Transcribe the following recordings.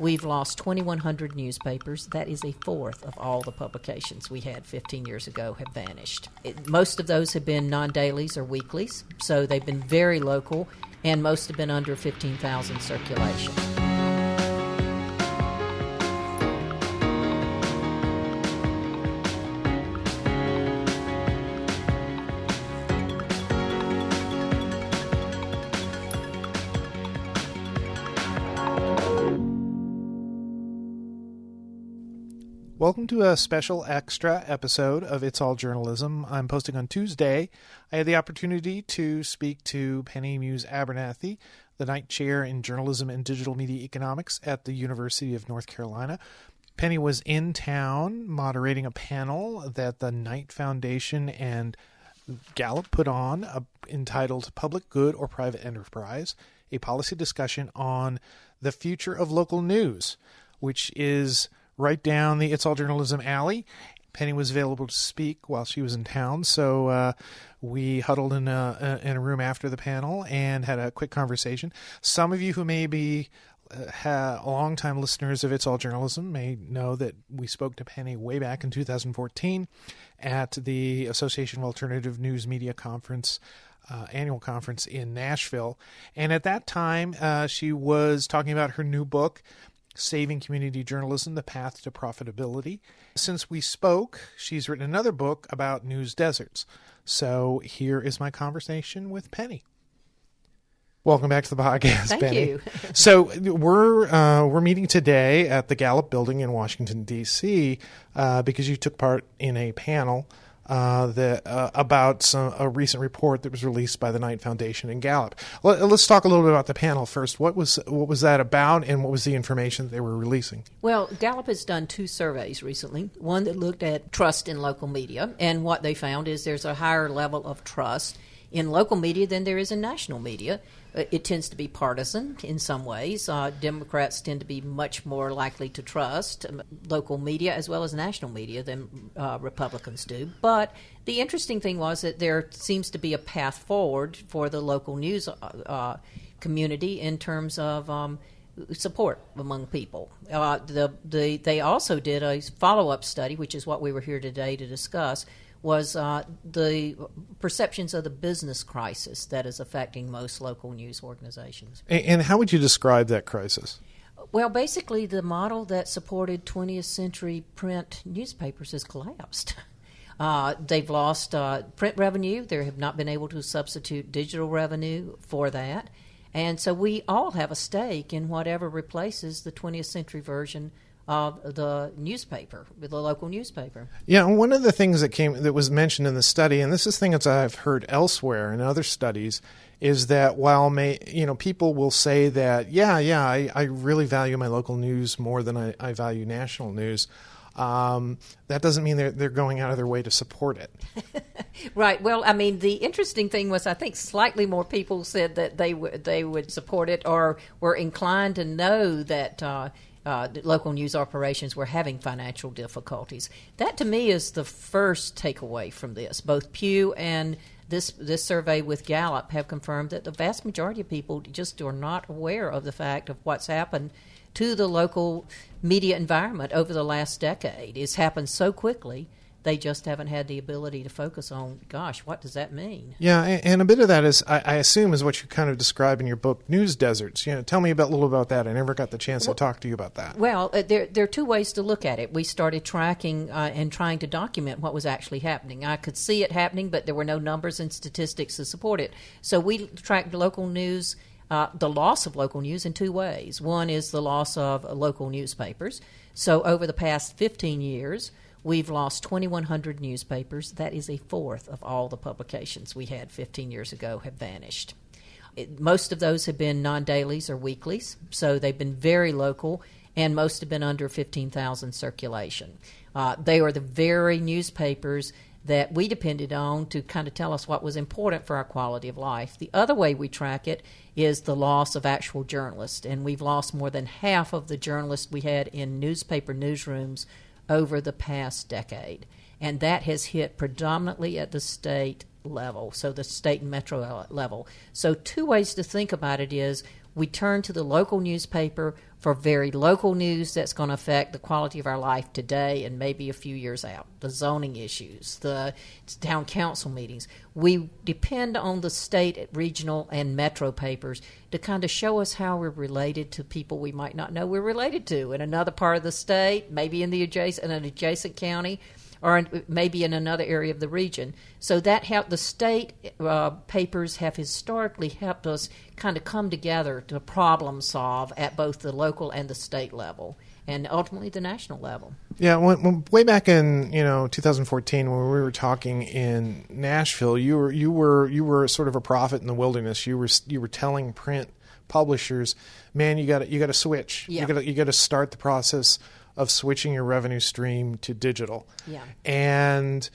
we've lost 2,100 newspapers. That is a fourth of all the publications we had 15 years ago have vanished. It, most of those have been non dailies or weeklies, so they've been very local, and most have been under 15,000 circulation. Welcome to a special extra episode of It's All Journalism. I'm posting on Tuesday. I had the opportunity to speak to Penny Muse Abernathy, the Knight Chair in Journalism and Digital Media Economics at the University of North Carolina. Penny was in town moderating a panel that the Knight Foundation and Gallup put on uh, entitled Public Good or Private Enterprise, a policy discussion on the future of local news, which is right down the It's All Journalism alley. Penny was available to speak while she was in town, so uh, we huddled in a, in a room after the panel and had a quick conversation. Some of you who may be uh, long-time listeners of It's All Journalism may know that we spoke to Penny way back in 2014 at the Association of Alternative News Media Conference. Uh, annual conference in Nashville. And at that time, uh, she was talking about her new book, Saving Community Journalism The Path to Profitability. Since we spoke, she's written another book about news deserts. So here is my conversation with Penny. Welcome back to the podcast, Thank Penny. you. so we're uh, we're meeting today at the Gallup Building in Washington D.C. Uh, because you took part in a panel uh, the, uh, about some, a recent report that was released by the Knight Foundation and Gallup. Let, us talk a little bit about the panel first. What was what was that about, and what was the information they were releasing? Well, Gallup has done two surveys recently. One that looked at trust in local media, and what they found is there's a higher level of trust in local media than there is in national media. Uh, it tends to be partisan in some ways. Uh, Democrats tend to be much more likely to trust um, local media as well as national media than uh, Republicans do. But the interesting thing was that there seems to be a path forward for the local news uh, uh, community in terms of. Um, support among people. Uh, the, the, they also did a follow up study, which is what we were here today to discuss, was uh, the perceptions of the business crisis that is affecting most local news organizations. And, and how would you describe that crisis? Well, basically, the model that supported 20th century print newspapers has collapsed. Uh, they've lost uh, print revenue. They have not been able to substitute digital revenue for that. And so we all have a stake in whatever replaces the 20th century version of the newspaper, the local newspaper. Yeah, one of the things that came that was mentioned in the study, and this is things I've heard elsewhere in other studies, is that while may you know people will say that yeah yeah I, I really value my local news more than I, I value national news. Um, that doesn't mean they're they're going out of their way to support it. right. Well, I mean, the interesting thing was I think slightly more people said that they would they would support it or were inclined to know that. Uh, uh, local news operations were having financial difficulties. That to me is the first takeaway from this. Both Pew and this this survey with Gallup have confirmed that the vast majority of people just are not aware of the fact of what's happened to the local media environment over the last decade. It's happened so quickly they just haven't had the ability to focus on gosh what does that mean? Yeah and a bit of that is i, I assume is what you kind of describe in your book news deserts. You know tell me about, a little about that. I never got the chance well, to talk to you about that. well uh, there, there are two ways to look at it. We started tracking uh, and trying to document what was actually happening. I could see it happening but there were no numbers and statistics to support it. So we tracked local news uh, the loss of local news in two ways one is the loss of local newspapers so over the past 15 years We've lost 2,100 newspapers. That is a fourth of all the publications we had 15 years ago have vanished. It, most of those have been non dailies or weeklies, so they've been very local, and most have been under 15,000 circulation. Uh, they are the very newspapers that we depended on to kind of tell us what was important for our quality of life. The other way we track it is the loss of actual journalists, and we've lost more than half of the journalists we had in newspaper newsrooms over the past decade. And that has hit predominantly at the state level, so the state and metro level. So, two ways to think about it is We turn to the local newspaper for very local news that's going to affect the quality of our life today and maybe a few years out. The zoning issues, the town council meetings. We depend on the state, regional, and metro papers to kind of show us how we're related to people we might not know we're related to in another part of the state, maybe in the adjacent in an adjacent county or maybe in another area of the region. So that helped the state uh, papers have historically helped us kind of come together to problem solve at both the local and the state level, and ultimately the national level. Yeah, when, when, way back in you know 2014 when we were talking in Nashville, you were you were you were sort of a prophet in the wilderness. You were you were telling print publishers, man, you got you got to switch. Yeah. You got you got to start the process of switching your revenue stream to digital. Yeah. And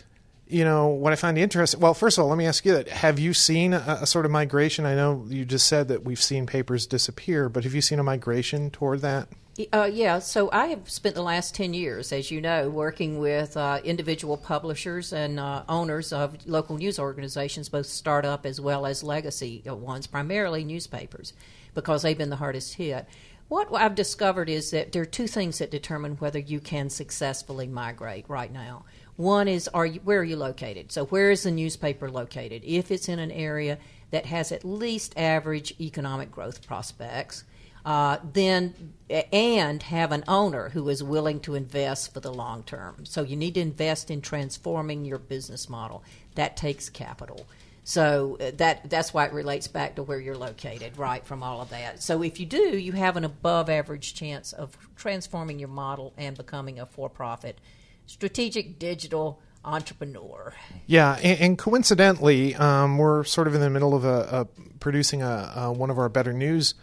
you know what I find interesting. Well, first of all, let me ask you that: Have you seen a, a, sort of migration? I know you just said that we've seen papers disappear, but have you seen a migration toward that? Uh, yeah, so I have spent the last 10 years, as you know, working with uh, individual publishers and uh, owners of local news organizations, both startup as well as legacy ones, primarily newspapers, because they've been the hardest hit. What I've discovered is that there are two things that determine whether you can successfully migrate right now. One is are you, where are you located? So where is the newspaper located? If it's in an area that has at least average economic growth prospects, uh, then and have an owner who is willing to invest for the long term. So you need to invest in transforming your business model. That takes capital. So uh, that that's why it relates back to where you're located, right? From all of that. So if you do, you have an above average chance of transforming your model and becoming a for-profit, strategic digital entrepreneur. Yeah, and, and coincidentally, um, we're sort of in the middle of a, a producing a, a, one of our better news.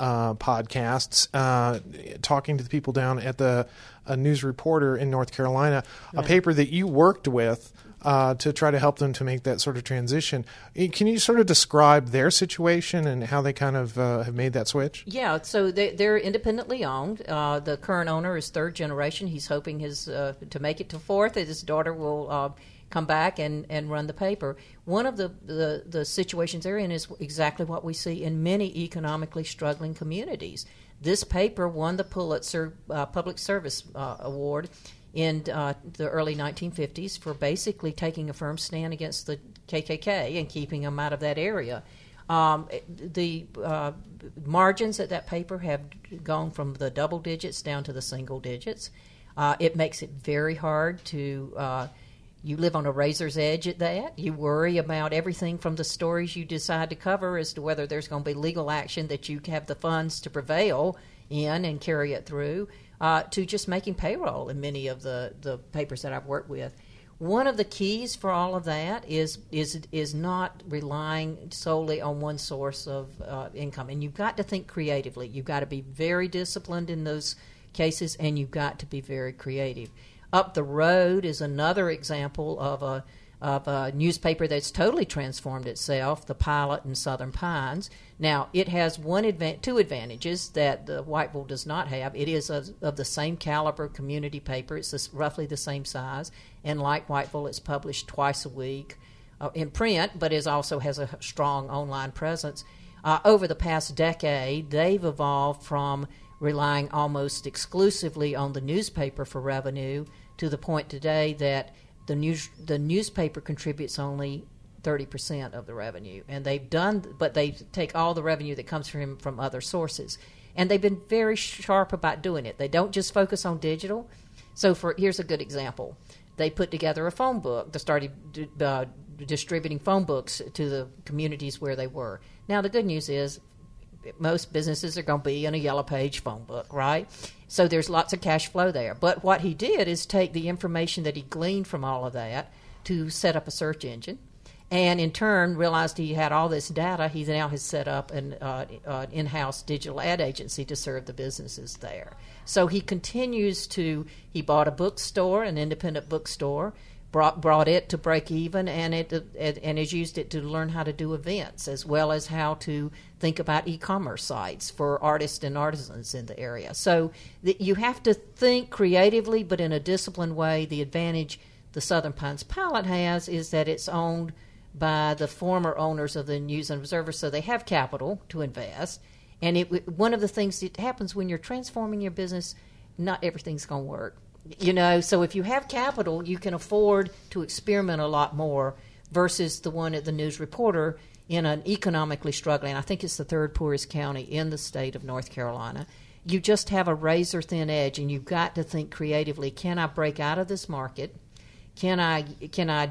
Uh, podcasts, uh, talking to the people down at the News Reporter in North Carolina, right. a paper that you worked with uh, to try to help them to make that sort of transition. Eh, can you sort of describe their situation and how they kind of uh, have made that switch? Yeah, so they, are independently owned. Uh, the current owner is third generation. He's hoping his uh, to make it to fourth. His daughter will uh, come back and, and run the paper. One of the, the, the situations they're in is exactly what we see in many economically struggling communities. This paper won the Pulitzer uh, Public Service Award in uh, the early 1950s for basically taking a firm stand against the KKK and keeping them out of that area. Um, the uh, margins at that paper have gone from the double digits down to the single digits. Uh, it makes it very hard to. Uh, you live on a razor's edge at that. You worry about everything from the stories you decide to cover as to whether there's going to be legal action that you have the funds to prevail in and carry it through uh, to just making payroll in many of the, the papers that I've worked with. One of the keys for all of that is is is not relying solely on one source of uh, income, and you've got to think creatively. You've got to be very disciplined in those cases, and you've got to be very creative. Up the road is another example of a of a newspaper that's totally transformed itself, the Pilot in Southern Pines. Now, it has one advan- two advantages that the Whiteville does not have. It is of, of the same caliber community paper. It's this, roughly the same size, and like Whiteville, it's published twice a week uh, in print, but it also has a strong online presence. Uh, over the past decade, they've evolved from relying almost exclusively on the newspaper for revenue to the point today that the news the newspaper contributes only 30% of the revenue. And they've done but they take all the revenue that comes from from other sources. And they've been very sharp about doing it. They don't just focus on digital. So for here's a good example. They put together a phone book they started uh, distributing phone books to the communities where they were. Now the good news is most businesses are going to be in a yellow page phone book, right? So there's lots of cash flow there. But what he did is take the information that he gleaned from all of that to set up a search engine. And in turn, realized he had all this data. He now has set up an uh, uh, in-house digital ad agency to serve the businesses there. So he continues to. He bought a bookstore, an independent bookstore, brought brought it to break even, and it, it, and has used it to learn how to do events as well as how to think about e-commerce sites for artists and artisans in the area. So the, you have to think creatively, but in a disciplined way. The advantage the Southern Pines Pilot has is that it's owned by the former owners of the News and Observer, so they have capital to invest And it one of the things that happens when you're transforming your business, not everything's going to work. You know, so if you have capital, you can afford to experiment a lot more versus the one at the News Reporter in an economically struggling. I think it's the third poorest county in the state of North Carolina. You just have a razor thin edge, and you've got to think creatively. Can I break out of this market? Can I can I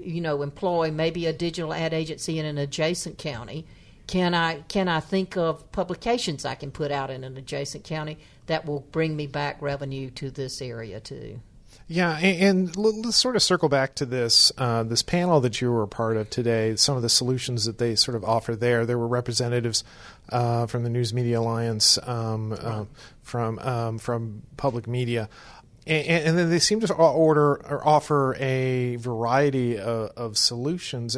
you know employ maybe a digital ad agency in an adjacent county? Can I can I think of publications I can put out in an adjacent county that will bring me back revenue to this area too? Yeah, and, and let's sort of circle back to this uh, this panel that you were a part of today. Some of the solutions that they sort of offer there. There were representatives uh, from the News Media Alliance, um, uh, from um, from public media, and, and, then they seem to order or offer a variety of, of solutions.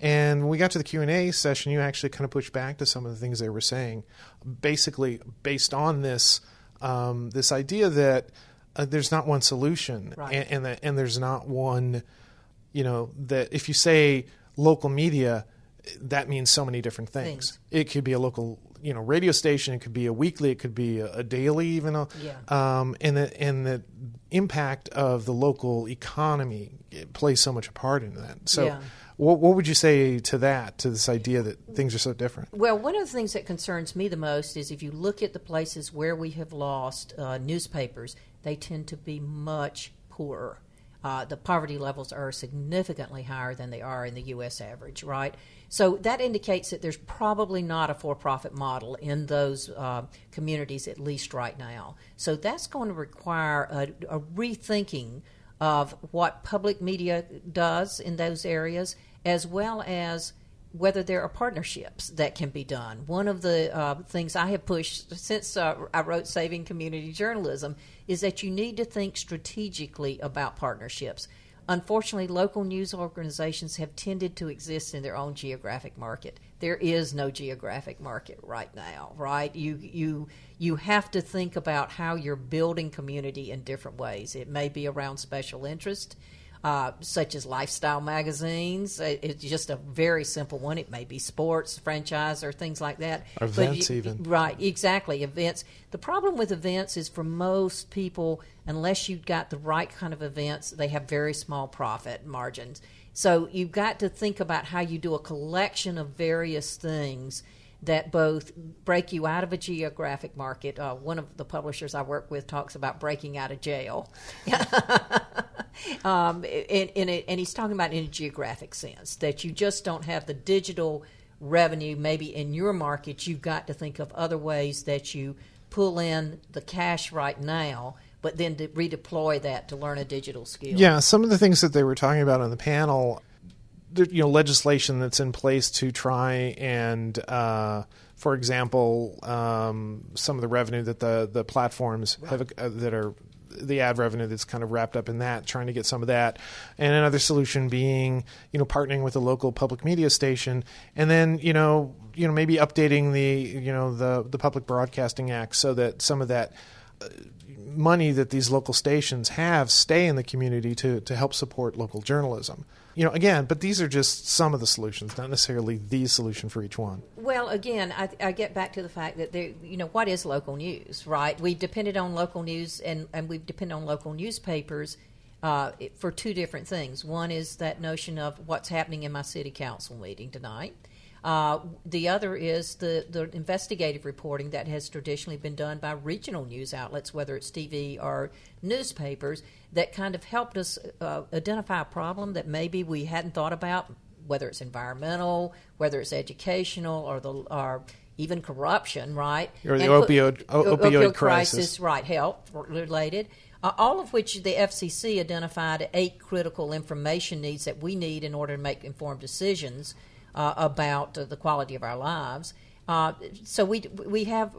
And when we got to the Q and A session, you actually kind of pushed back to some of the things they were saying, basically based on this um, this idea that uh, there's not one solution, right. and and, that, and there's not one, you know, that if you say local media, that means so many different things. things. It could be a local, you know, radio station. It could be a weekly. It could be a, a daily, even. A, yeah. Um, and the and the impact of the local economy plays so much a part in that. So. Yeah. What, what would you say to that, to this idea that things are so different? Well, one of the things that concerns me the most is if you look at the places where we have lost uh, newspapers, they tend to be much poorer. Uh, the poverty levels are significantly higher than they are in the U.S. average, right? So that indicates that there's probably not a for profit model in those uh, communities, at least right now. So that's going to require a, a rethinking of what public media does in those areas, as well as whether there are partnerships that can be done. One of the uh, things I have pushed since uh, I wrote Saving Community Journalism is that you need to think strategically about partnerships. Unfortunately, local news organizations have tended to exist in their own geographic market. There is no geographic market right now, right? You you you have to think about how you're building community in different ways. It may be around special interest uh, such as lifestyle magazines. Uh, it's just a very simple one. It may be sports, franchise, or things like that. Or events, you, even. Right, exactly. Events. The problem with events is for most people, unless you've got the right kind of events, they have very small profit margins. So you've got to think about how you do a collection of various things that both break you out of a geographic market. Uh, one of the publishers I work with talks about breaking out of jail. um, in, in a, and he's talking about in a geographic sense that you just don't have the digital revenue maybe in your market. You've got to think of other ways that you pull in the cash right now but then to redeploy that to learn a digital skill. Yeah, some of the things that they were talking about on the panel you know legislation that's in place to try and uh, for example um, some of the revenue that the the platforms right. have uh, that are the ad revenue that's kind of wrapped up in that, trying to get some of that, and another solution being, you know, partnering with a local public media station, and then you know, you know, maybe updating the, you know, the the Public Broadcasting Act so that some of that. Money that these local stations have stay in the community to, to help support local journalism you know, again, but these are just some of the solutions, not necessarily the solution for each one. Well, again, I, I get back to the fact that there, you know, what is local news, right? We've depended on local news, and and we've depended on local newspapers. Uh, for two different things. One is that notion of what's happening in my city council meeting tonight, uh, the other is the, the investigative reporting that has traditionally been done by regional news outlets, whether it's TV or newspapers, that kind of helped us uh, identify a problem that maybe we hadn't thought about, whether it's environmental, whether it's educational, or the or even corruption, right? Or the opioid, opioid, opioid crisis. crisis, right? Health related. Uh, all of which the FCC identified eight critical information needs that we need in order to make informed decisions uh, about the quality of our lives. Uh, so we we have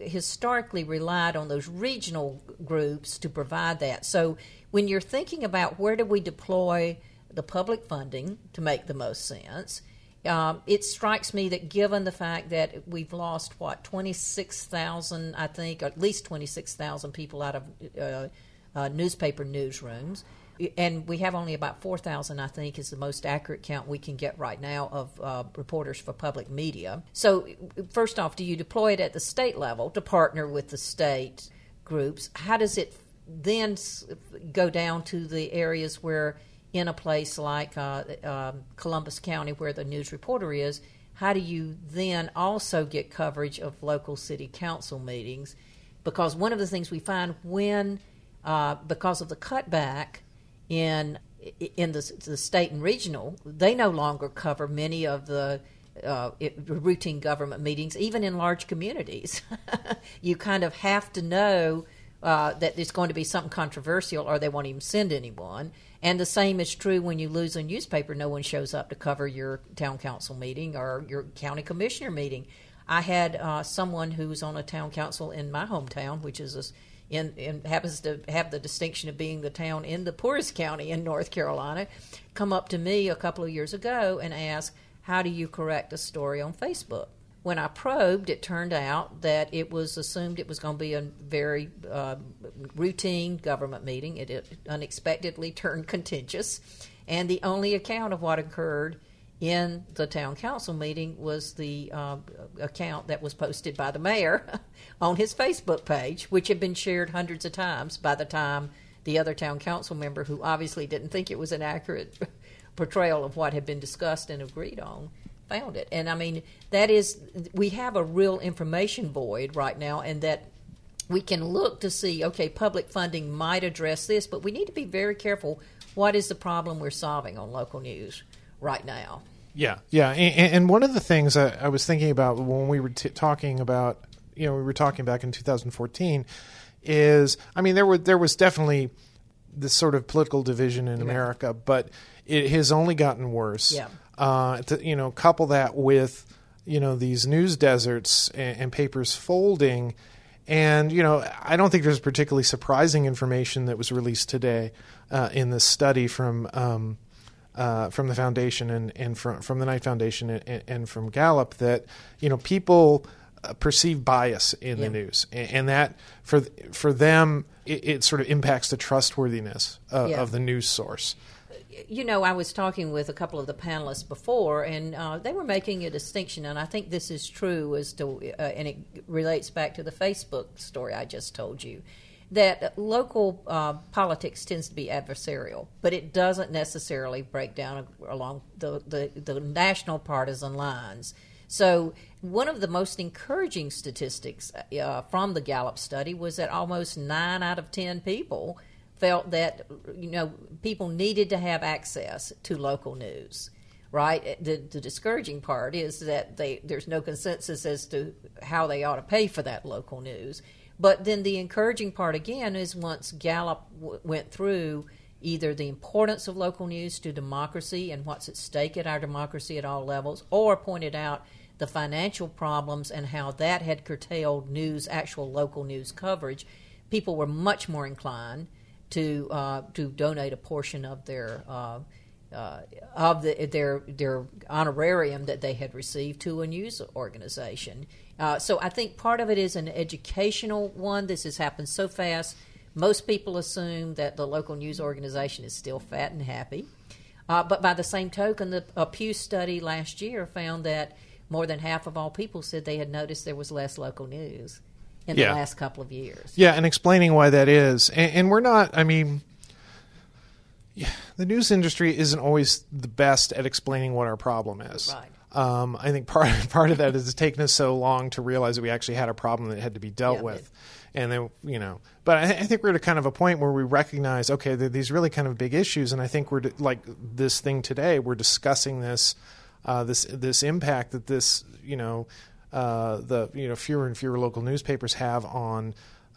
historically relied on those regional groups to provide that. So when you're thinking about where do we deploy the public funding to make the most sense, um, it strikes me that given the fact that we've lost what 26,000, I think, or at least 26,000 people out of uh, uh, newspaper newsrooms, and we have only about 4,000, I think, is the most accurate count we can get right now of uh, reporters for public media. So, first off, do you deploy it at the state level to partner with the state groups? How does it then go down to the areas where, in a place like uh, um, Columbus County, where the news reporter is, how do you then also get coverage of local city council meetings? Because one of the things we find when, uh, because of the cutback in in the, the, state and regional, they no longer cover many of the uh, routine government meetings, even in large communities. you kind of have to know uh, that there's going to be something controversial, or they won't even send anyone. And the same is true when you lose a newspaper. No one shows up to cover your town council meeting or your county commissioner meeting. I had uh, someone who was on a town council in my hometown, which is a, in, in, happens to have the distinction of being the town in the poorest county in North Carolina, come up to me a couple of years ago and ask, "How do you correct a story on Facebook?" when I probed, it turned out that it was assumed it was going to be a very uh, routine government meeting. It, it, unexpectedly turned contentious, and the only account of what occurred in the town council meeting was the uh, account that was posted by the mayor on his Facebook page, which had been shared hundreds of times by the time the other town council member, who obviously didn't think it was an accurate portrayal of what had been discussed and agreed on, found it. And I mean, that is, we have a real information void right now, and that we can look to see, okay, public funding might address this, but we need to be very careful. What is the problem we're solving on local news right now? Yeah, yeah. And, and one of the things I, I, was thinking about when we were t- talking about, you know, we were talking back in 2014, is I mean, there were there was definitely this sort of political division in yeah. America, but it has only gotten worse. Yeah. Uh, to, you know, couple that with you know these news deserts and, and, papers folding, and you know, I don't think there's particularly surprising information that was released today uh, in this study from. Um, uh, from the foundation and, and from from the Knight Foundation and, and from Gallup that you know people uh, perceive bias in yeah. the news, and, and, that for for them it, it, sort of impacts the trustworthiness of, yeah. of the news source you know, I was talking with a couple of the panelists before, and uh, they were making a distinction, and I think this is true as to, uh, and it relates back to the Facebook story I just told you, that local uh, politics tends to be adversarial, but it doesn't necessarily break down along the, the, the national partisan lines. So, one of the most encouraging statistics uh, from the Gallup study was that almost nine out of ten people felt that you know people needed to have access to local news right the, the discouraging part is that they, there's no consensus as to how they ought to pay for that local news but then the encouraging part again is once gallup w- went through either the importance of local news to democracy and what's at stake at our democracy at all levels or pointed out the financial problems and how that had curtailed news actual local news coverage people were much more inclined to uh, to donate a portion of their uh, uh, of the, their their honorarium that they had received to a news organization. Uh, so I think part of it is an educational one. This has happened so fast. Most people assume that the local news organization is still fat and happy. Uh, but by the same token, the a Pew study last year found that more than half of all people said they had noticed there was less local news in yeah. the last couple of years. Yeah, and explaining why that is. And, and we're not, I mean, the news industry isn't always the best at explaining what our problem is. Right. Um, I think part part of that is it's taken us so long to realize that we actually had a problem that had to be dealt yeah, with, and then you know. But I, I, think we're at a kind of a point where we recognize, okay, these really kind of big issues, and I think we're like this thing today. We're discussing this, uh, this this impact that this you know uh, the you know fewer and fewer local newspapers have on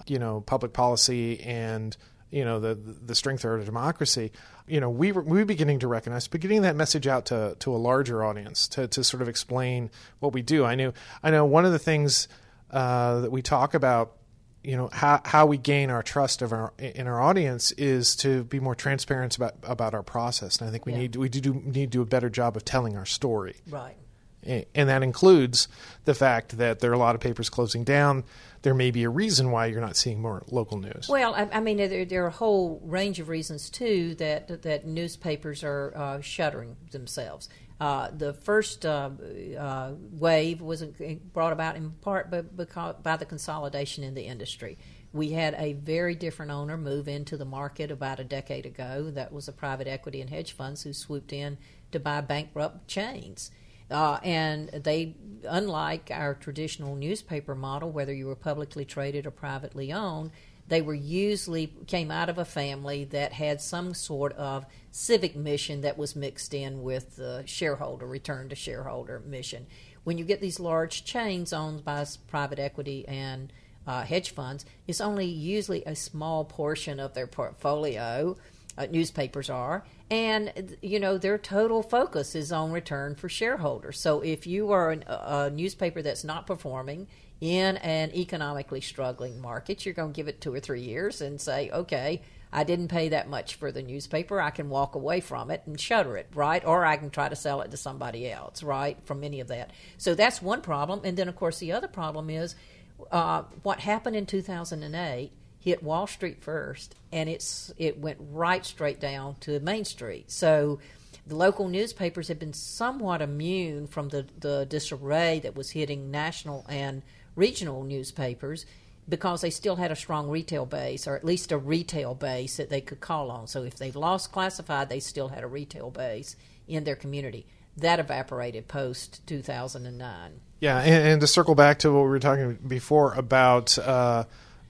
you know public policy and you know the the strength of our democracy. You know we we beginning to recognize, but getting that message out to to a larger audience to to sort of explain what we do. I knew I know one of the things uh, that we talk about you know how how we gain our trust of our in our audience is to be more transparent about about our process and i think we yeah. need we do need to do a better job of telling our story right and that includes the fact that there are a lot of papers closing down. There may be a reason why you're not seeing more local news. Well, I, I mean, there, there, are a whole range of reasons too that that newspapers are uh, shuttering themselves. Uh, the first uh, uh wave was brought about in part by, by the consolidation in the industry. We had a very different owner move into the market about a decade ago. That was a private equity and hedge funds who swooped in to buy bankrupt chains. Uh, and they, unlike our traditional newspaper model, whether you were publicly traded or privately owned, they were usually came out of a family that had some sort of civic mission that was mixed in with the shareholder return to shareholder mission. When you get these large chains owned by private equity and uh, hedge funds, it's only usually a small portion of their portfolio. Uh, newspapers are, and you know their total focus is on return for shareholders. So if you are an, a newspaper that's not performing in an economically struggling market, you're going to give it two or three years and say, okay, I didn't pay that much for the newspaper. I can walk away from it and shutter it, right? Or I can try to sell it to somebody else, right? From any of that. So that's one problem. And then, of course, the other problem is uh, what happened in 2008 hit Wall Street first, and it's it went right straight down to Main Street. So the local newspapers had been somewhat immune from the, the disarray that was hitting national and regional newspapers because they still had a strong retail base, or at least a retail base that they could call on. So if they've lost classified, they still had a retail base in their community. That evaporated post 2009. Yeah, and, and, to circle back to what we were talking before about uh,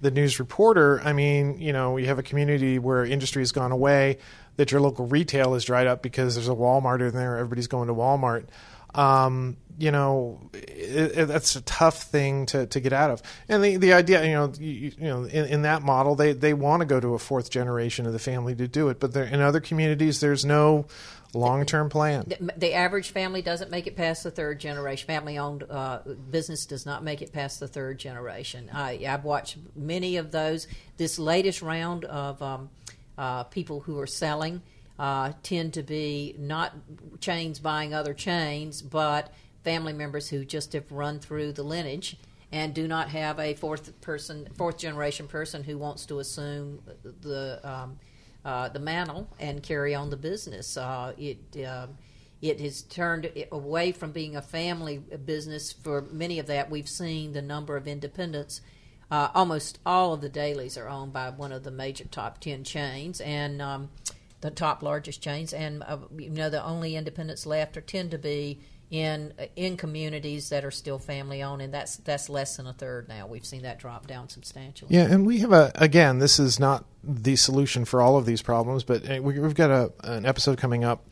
the news reporter, I mean, you know, you have a community where industry has gone away, that your local retail is dried up because there's a Walmart in there, everybody's going to Walmart. Um, you know, it, it, that's a tough thing to, to get out of. And the, the idea, you know, you, you know, in, in, that model, they, they want to go to a fourth generation of the family to do it. But in other communities, there's no long term plan. The, the, average family doesn't make it past the third generation. Family owned uh, business does not make it past the third generation. I, have watched many of those. This latest round of um, uh, people who are selling uh, tend to be not chains buying other chains, but family members who just have run through the lineage and do not have a fourth person, fourth generation person who wants to assume the um, uh, the mantle and carry on the business. Uh, it uh, it has turned away from being a family business. For many of that, we've seen the number of independents. Uh, almost all of the dailies are owned by one of the major top ten chains and um, the top largest chains. And uh, you know, the only independents left are tend to be in in communities that are still family owned, and that's that's less than a third now. We've seen that drop down substantially. Yeah, and we have a again, this is not the solution for all of these problems, but uh, we, have got a an episode coming up.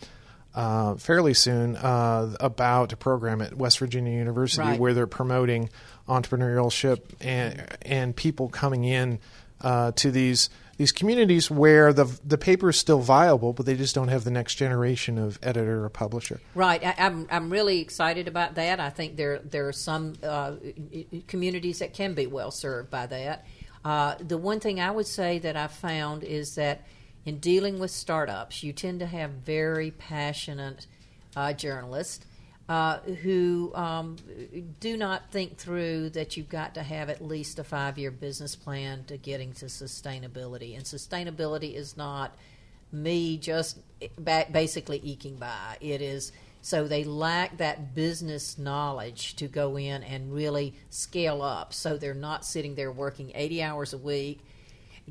Uh, fairly soon uh, about a program at West Virginia University right. where they're promoting entrepreneurship and and people coming in uh, to these these communities where the the paper is still viable, but they just don't have the next generation of editor or publisher. Right. I, am I'm, I'm really excited about that. I think there there are some uh, communities that can be well served by that. Uh, the one thing I would say that I found is that in dealing with startups, you tend to have very passionate uh, journalists uh, who um, do not think through that you've got to have at least a five year business plan to getting to sustainability. And sustainability is not me just basically eking by. It is so they lack that business knowledge to go in and really scale up. So they're not sitting there working 80 hours a week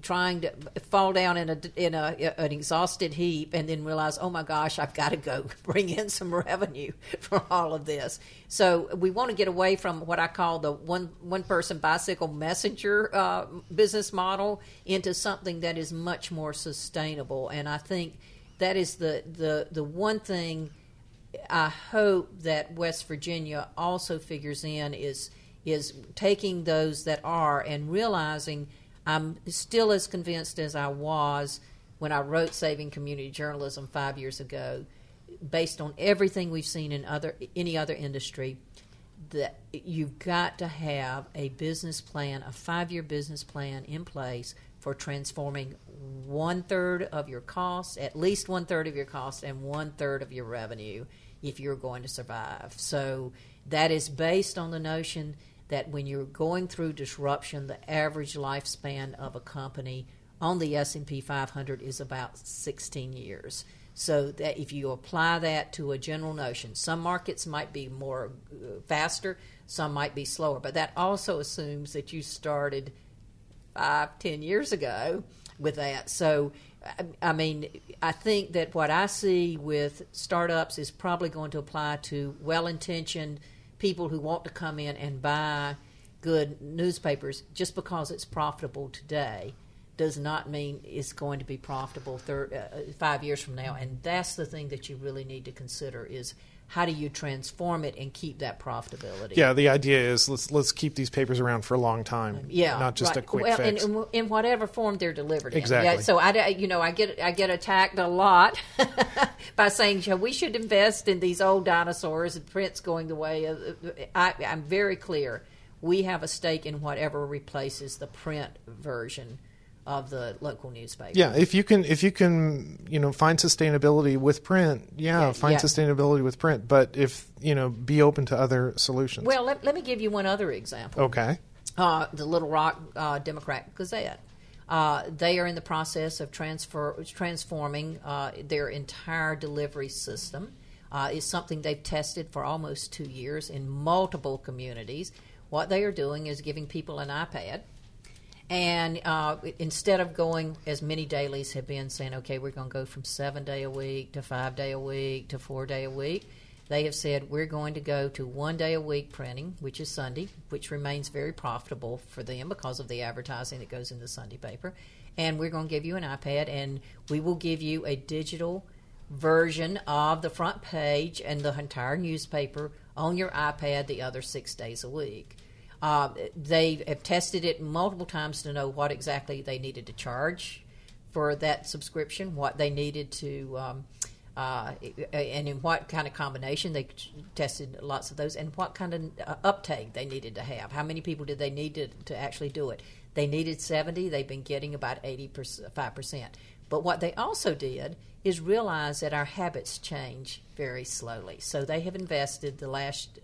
trying to fall down in a in a an exhausted heap and then realize, oh my gosh, I've got to go bring in some revenue from all of this. So we want to get away from what I call the one one person bicycle messenger uh, business model into something that is much more sustainable. And I think that is the the the one thing I hope that West Virginia also figures in is is taking those that are and realizing I'm still as convinced as I was when I wrote Saving Community Journalism five years ago, based on everything we've seen in other any other industry, that you've got to have a business plan, a five year business plan in place for transforming one third of your costs, at least one third of your costs, and one third of your revenue if you're going to survive. So that is based on the notion that when you're going through disruption, the average lifespan of a company on the S&P 500 is about 16 years. So that if you apply that to a general notion, some markets might be more uh, faster, some might be slower, but that also assumes that you started five, ten years ago with that. So, I mean, I think that what I see with startups is probably going to apply to well-intentioned people who want to come in and buy good newspapers just because it's profitable today does not mean it's going to be profitable thir- uh, five years from now. And that's the thing that you really need to consider is how do you transform it and keep that profitability? Yeah, the idea is let's let's keep these papers around for a long time. Um, yeah, not just right. a quick well, fix. In, in whatever form they're delivered. Exactly. In. Yeah, so I, you know, I get I get attacked a lot by saying we should invest in these old dinosaurs and print's going the way. Of, I, I'm very clear. We have a stake in whatever replaces the print version of the local newspaper. Yeah, if you can, if you can, you know, find sustainability with print, yeah, Yeah, find yeah. sustainability with print. But if you know, be open to other solutions. Well, let, let me give you one other example. okay, uh, the Little Rock uh, Democrat Gazette. Uh, they are in the process of transfer transforming uh, their entire delivery system. Uh, it's something they've tested for almost two years in multiple communities. What they are doing is giving people an iPad, and uh, instead of going as many dailies have been saying, okay, we're going to go from seven day a week to five day a week to four day a week, they have said we're going to go to one day a week printing, which is Sunday, which remains very profitable for them because of the advertising that goes in the Sunday paper. And we're going to give you an iPad, and we will give you a digital version of the front page and the entire newspaper on your iPad the other six days a week. Uh, they have tested it multiple times to know what exactly they needed to charge for that subscription, what they needed to, um, uh, and in what kind of combination. They tested lots of those, and what kind of uh, uptake they needed to have. How many people did they need to, to actually do it? They needed 70, they've been getting about 85%. But what they also did is realize that our habits change very slowly. So they have invested the last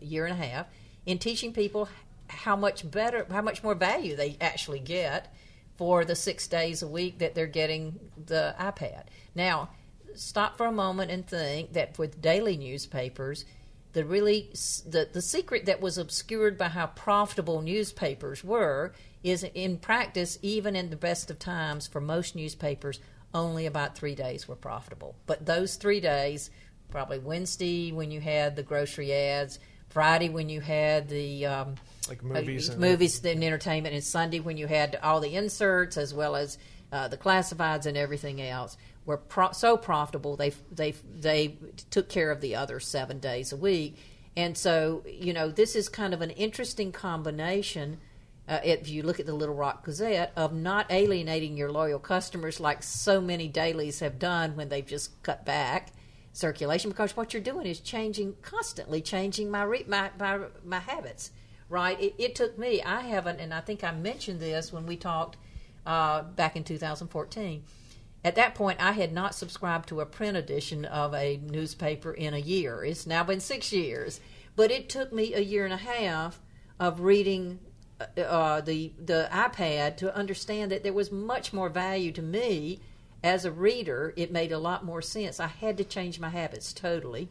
year and a half in teaching people how much better, how much more value they actually get for the six days a week that they're getting the iPad. Now, stop for a moment and think that with daily newspapers, the really the the secret that was obscured by how profitable newspapers were is in practice, even in the best of times, for most newspapers, only about three days were profitable. But those three days, probably Wednesday when you had the grocery ads, Friday when you had the um, like movies, uh, and movies and entertainment, and Sunday when you had all the inserts as well as uh, the classifieds and everything else were pro- so profitable they they they took care of the other seven days a week, and so you know this is kind of an interesting combination. Uh, if you look at the Little Rock Gazette, of not alienating your loyal customers like so many dailies have done when they've just cut back circulation, because what you're doing is changing constantly, changing my re- my, my my habits. Right? It, it took me. I haven't, and I think I mentioned this when we talked uh, back in 2014. At that point, I had not subscribed to a print edition of a newspaper in a year. It's now been six years, but it took me a year and a half of reading uh, the the iPad to understand that there was much more value to me as a reader. It made a lot more sense. I had to change my habits totally.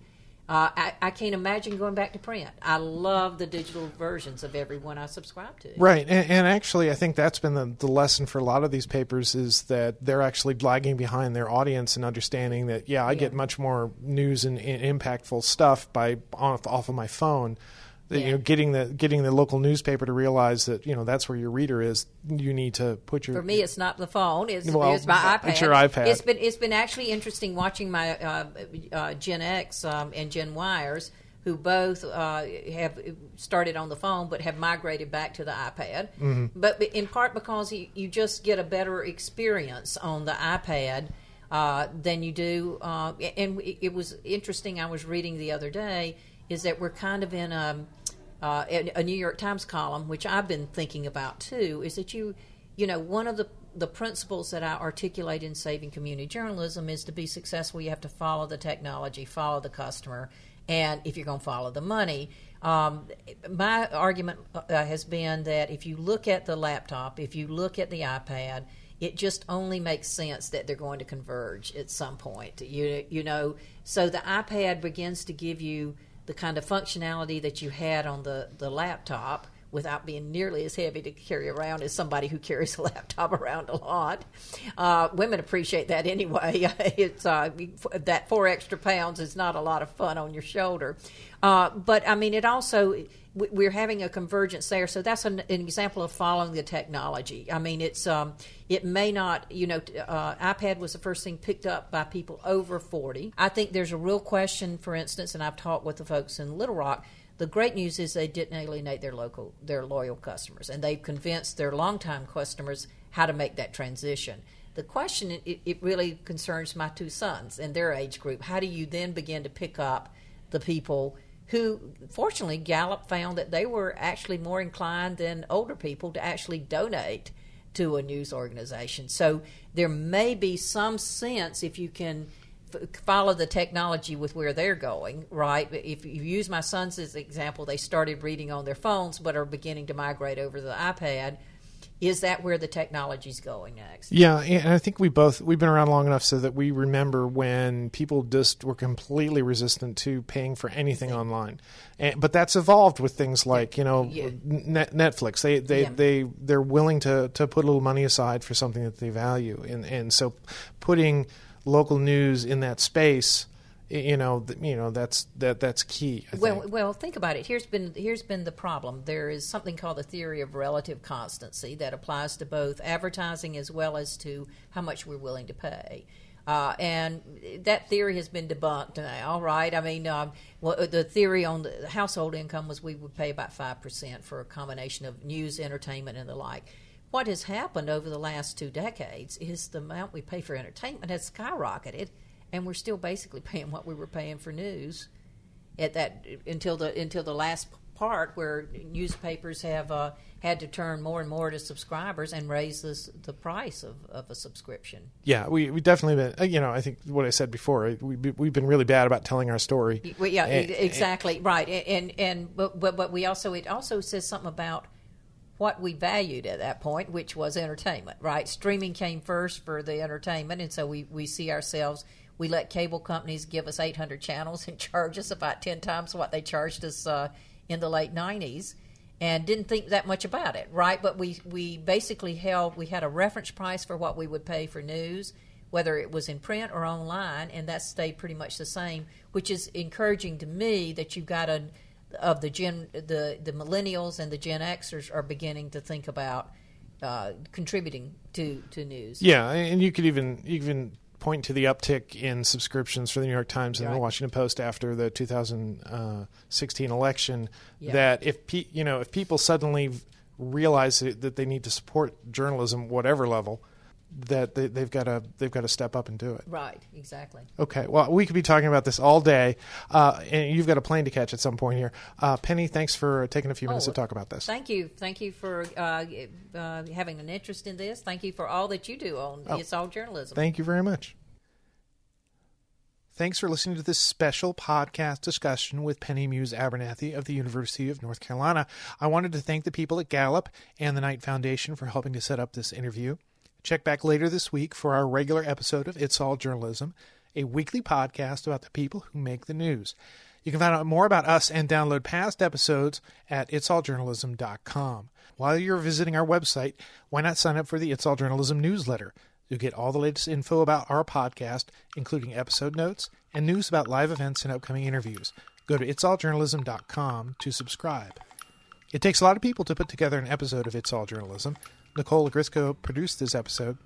Uh, I, I can't imagine going back to print. I love the digital versions of every one I subscribe to. Right, and, and actually, I think that's been the, the lesson for a lot of these papers is that they're actually lagging behind their audience and understanding that yeah, I Yeah. get much more news and, and impactful stuff by off, off of my phone. That, You know, getting the getting the local newspaper to realize that you know that's where your reader is. You need to put your For me, it's not the phone; it's, Well, it's my iPad. it's your iPad. It's been it's been actually interesting watching my uh, uh, Gen X um, and Gen Yers, who both uh, have started on the phone but have migrated back to the iPad. Mm-hmm. But in part because you, you just get a better experience on the iPad. Uh, than you do, uh, and it was interesting. I was reading the other day is that we're kind of in a, uh, a a New York Times column, which I've been thinking about too. Is that you you know, one of the the principles that I articulate in saving community journalism is to be successful, you have to follow the technology, follow the customer, and if you're going to follow the money. Um, my argument uh, has been that if you look at the laptop, if you look at the iPad, it just only makes sense that they're going to converge at some point. You you know, so the iPad begins to give you the kind of functionality that you had on the the laptop without being nearly as heavy to carry around as somebody who carries a laptop around a lot. Uh, women appreciate that anyway. it's uh, that four extra pounds is not a lot of fun on your shoulder. Uh, but I mean, it also we're having a convergence there. So that's an, an, example of following the technology. I mean, it's um, it may not, you know, uh, iPad was the first thing picked up by people over forty. I think there's a real question, for instance, and I've talked with the folks in Little Rock the great news is they didn't alienate their local, their loyal customers, and they've convinced their longtime customers how to make that transition. The question it, it really concerns my two sons and their age group. How do you then begin to pick up the people who, fortunately, Gallup found that they were actually more inclined than older people to actually donate to a news organization. So there may be some sense if you can follow the technology with where they're going, right? If you use my sons as example, they started reading on their phones but are beginning to migrate over to the iPad. Is that where the technology is going next? Yeah, and I think we both we've been around long enough so that we remember when people just were completely resistant to paying for anything online. And, but that's evolved with things like you know yeah. Net, Netflix. They they yeah. they they're willing to to put a little money aside for something that they value, and and so putting local news in that space you know you know that's that that's key I well think. well think about it. Here's been here's been the problem. There is something called the theory of relative constancy that applies to both advertising as well as to how much we're willing to pay. Uh, and that theory has been debunked. Now, right? I mean, um, well, the theory on the household income was we would pay about 5% for a combination of news, entertainment, and the like. What has happened over the last two decades is the amount we pay for entertainment has skyrocketed, and we're still basically paying what we were paying for news at that until the until the last part where newspapers have uh, had to turn more and more to subscribers and raise this, the price of, of a subscription. Yeah, we, we definitely been, uh, you know, I think what I said before, we, we've been really bad about telling our story. Well, yeah, and, exactly, and, right. And, and, but, but, but we also, it also says something about what we valued at that point, which was entertainment, right? Streaming came first for the entertainment, and so we, we see ourselves. We let cable companies give us 800 channels and charge us about 10 times what they charged us uh, in the late 90s and didn't think that much about it, right? But we, we basically held, we had a reference price for what we would pay for news, whether it was in print or online, and that stayed pretty much the same, which is encouraging to me that you've got a of the gen the the millennials and the Gen Xers are beginning to think about uh, contributing to to news. Yeah, and you could even even point to the uptick in subscriptions for the New York Times and right. the Washington Post after the 2016 election. Yeah. That if pe- you know if people suddenly realize that they need to support journalism, whatever level, that they, have got to they've got to step up and do it. Right. Exactly. Okay. Well, we could be talking about this all day, uh, and you've got a plane to catch at some point here. Uh, Penny, thanks for taking a few minutes oh, to talk about this. Thank you. Thank you for uh, uh having an interest in this. Thank you for all that you do on oh, It's All Journalism. Thank you very much. Thanks for listening to this special podcast discussion with Penny Muse Abernathy of the University of North Carolina. I wanted to thank the people at Gallup and the Knight Foundation for helping to set up this interview. Check back later this week for our regular episode of It's All Journalism, a weekly podcast about the people who make the news. You can find out more about us and download past episodes at itsalljournalism.com. While you're visiting our website, why not sign up for the It's All Journalism newsletter? You'll get all the latest info about our podcast, including episode notes and news about live events and upcoming interviews. Go to itsalljournalism.com to subscribe. It takes a lot of people to put together an episode of It's All Journalism, Nicole Grisco produced this episode.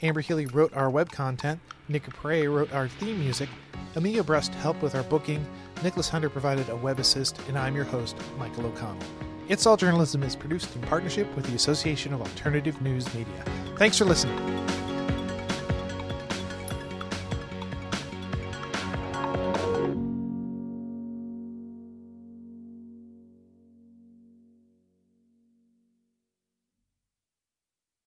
Amber Healy wrote our web content. Nick Prey wrote our theme music. Amelia Brust helped with our booking. Nicholas Hunter provided a web assist, and I'm your host, Michael O'Connell. It's All Journalism is produced in partnership with the Association of Alternative News Media. Thanks for listening.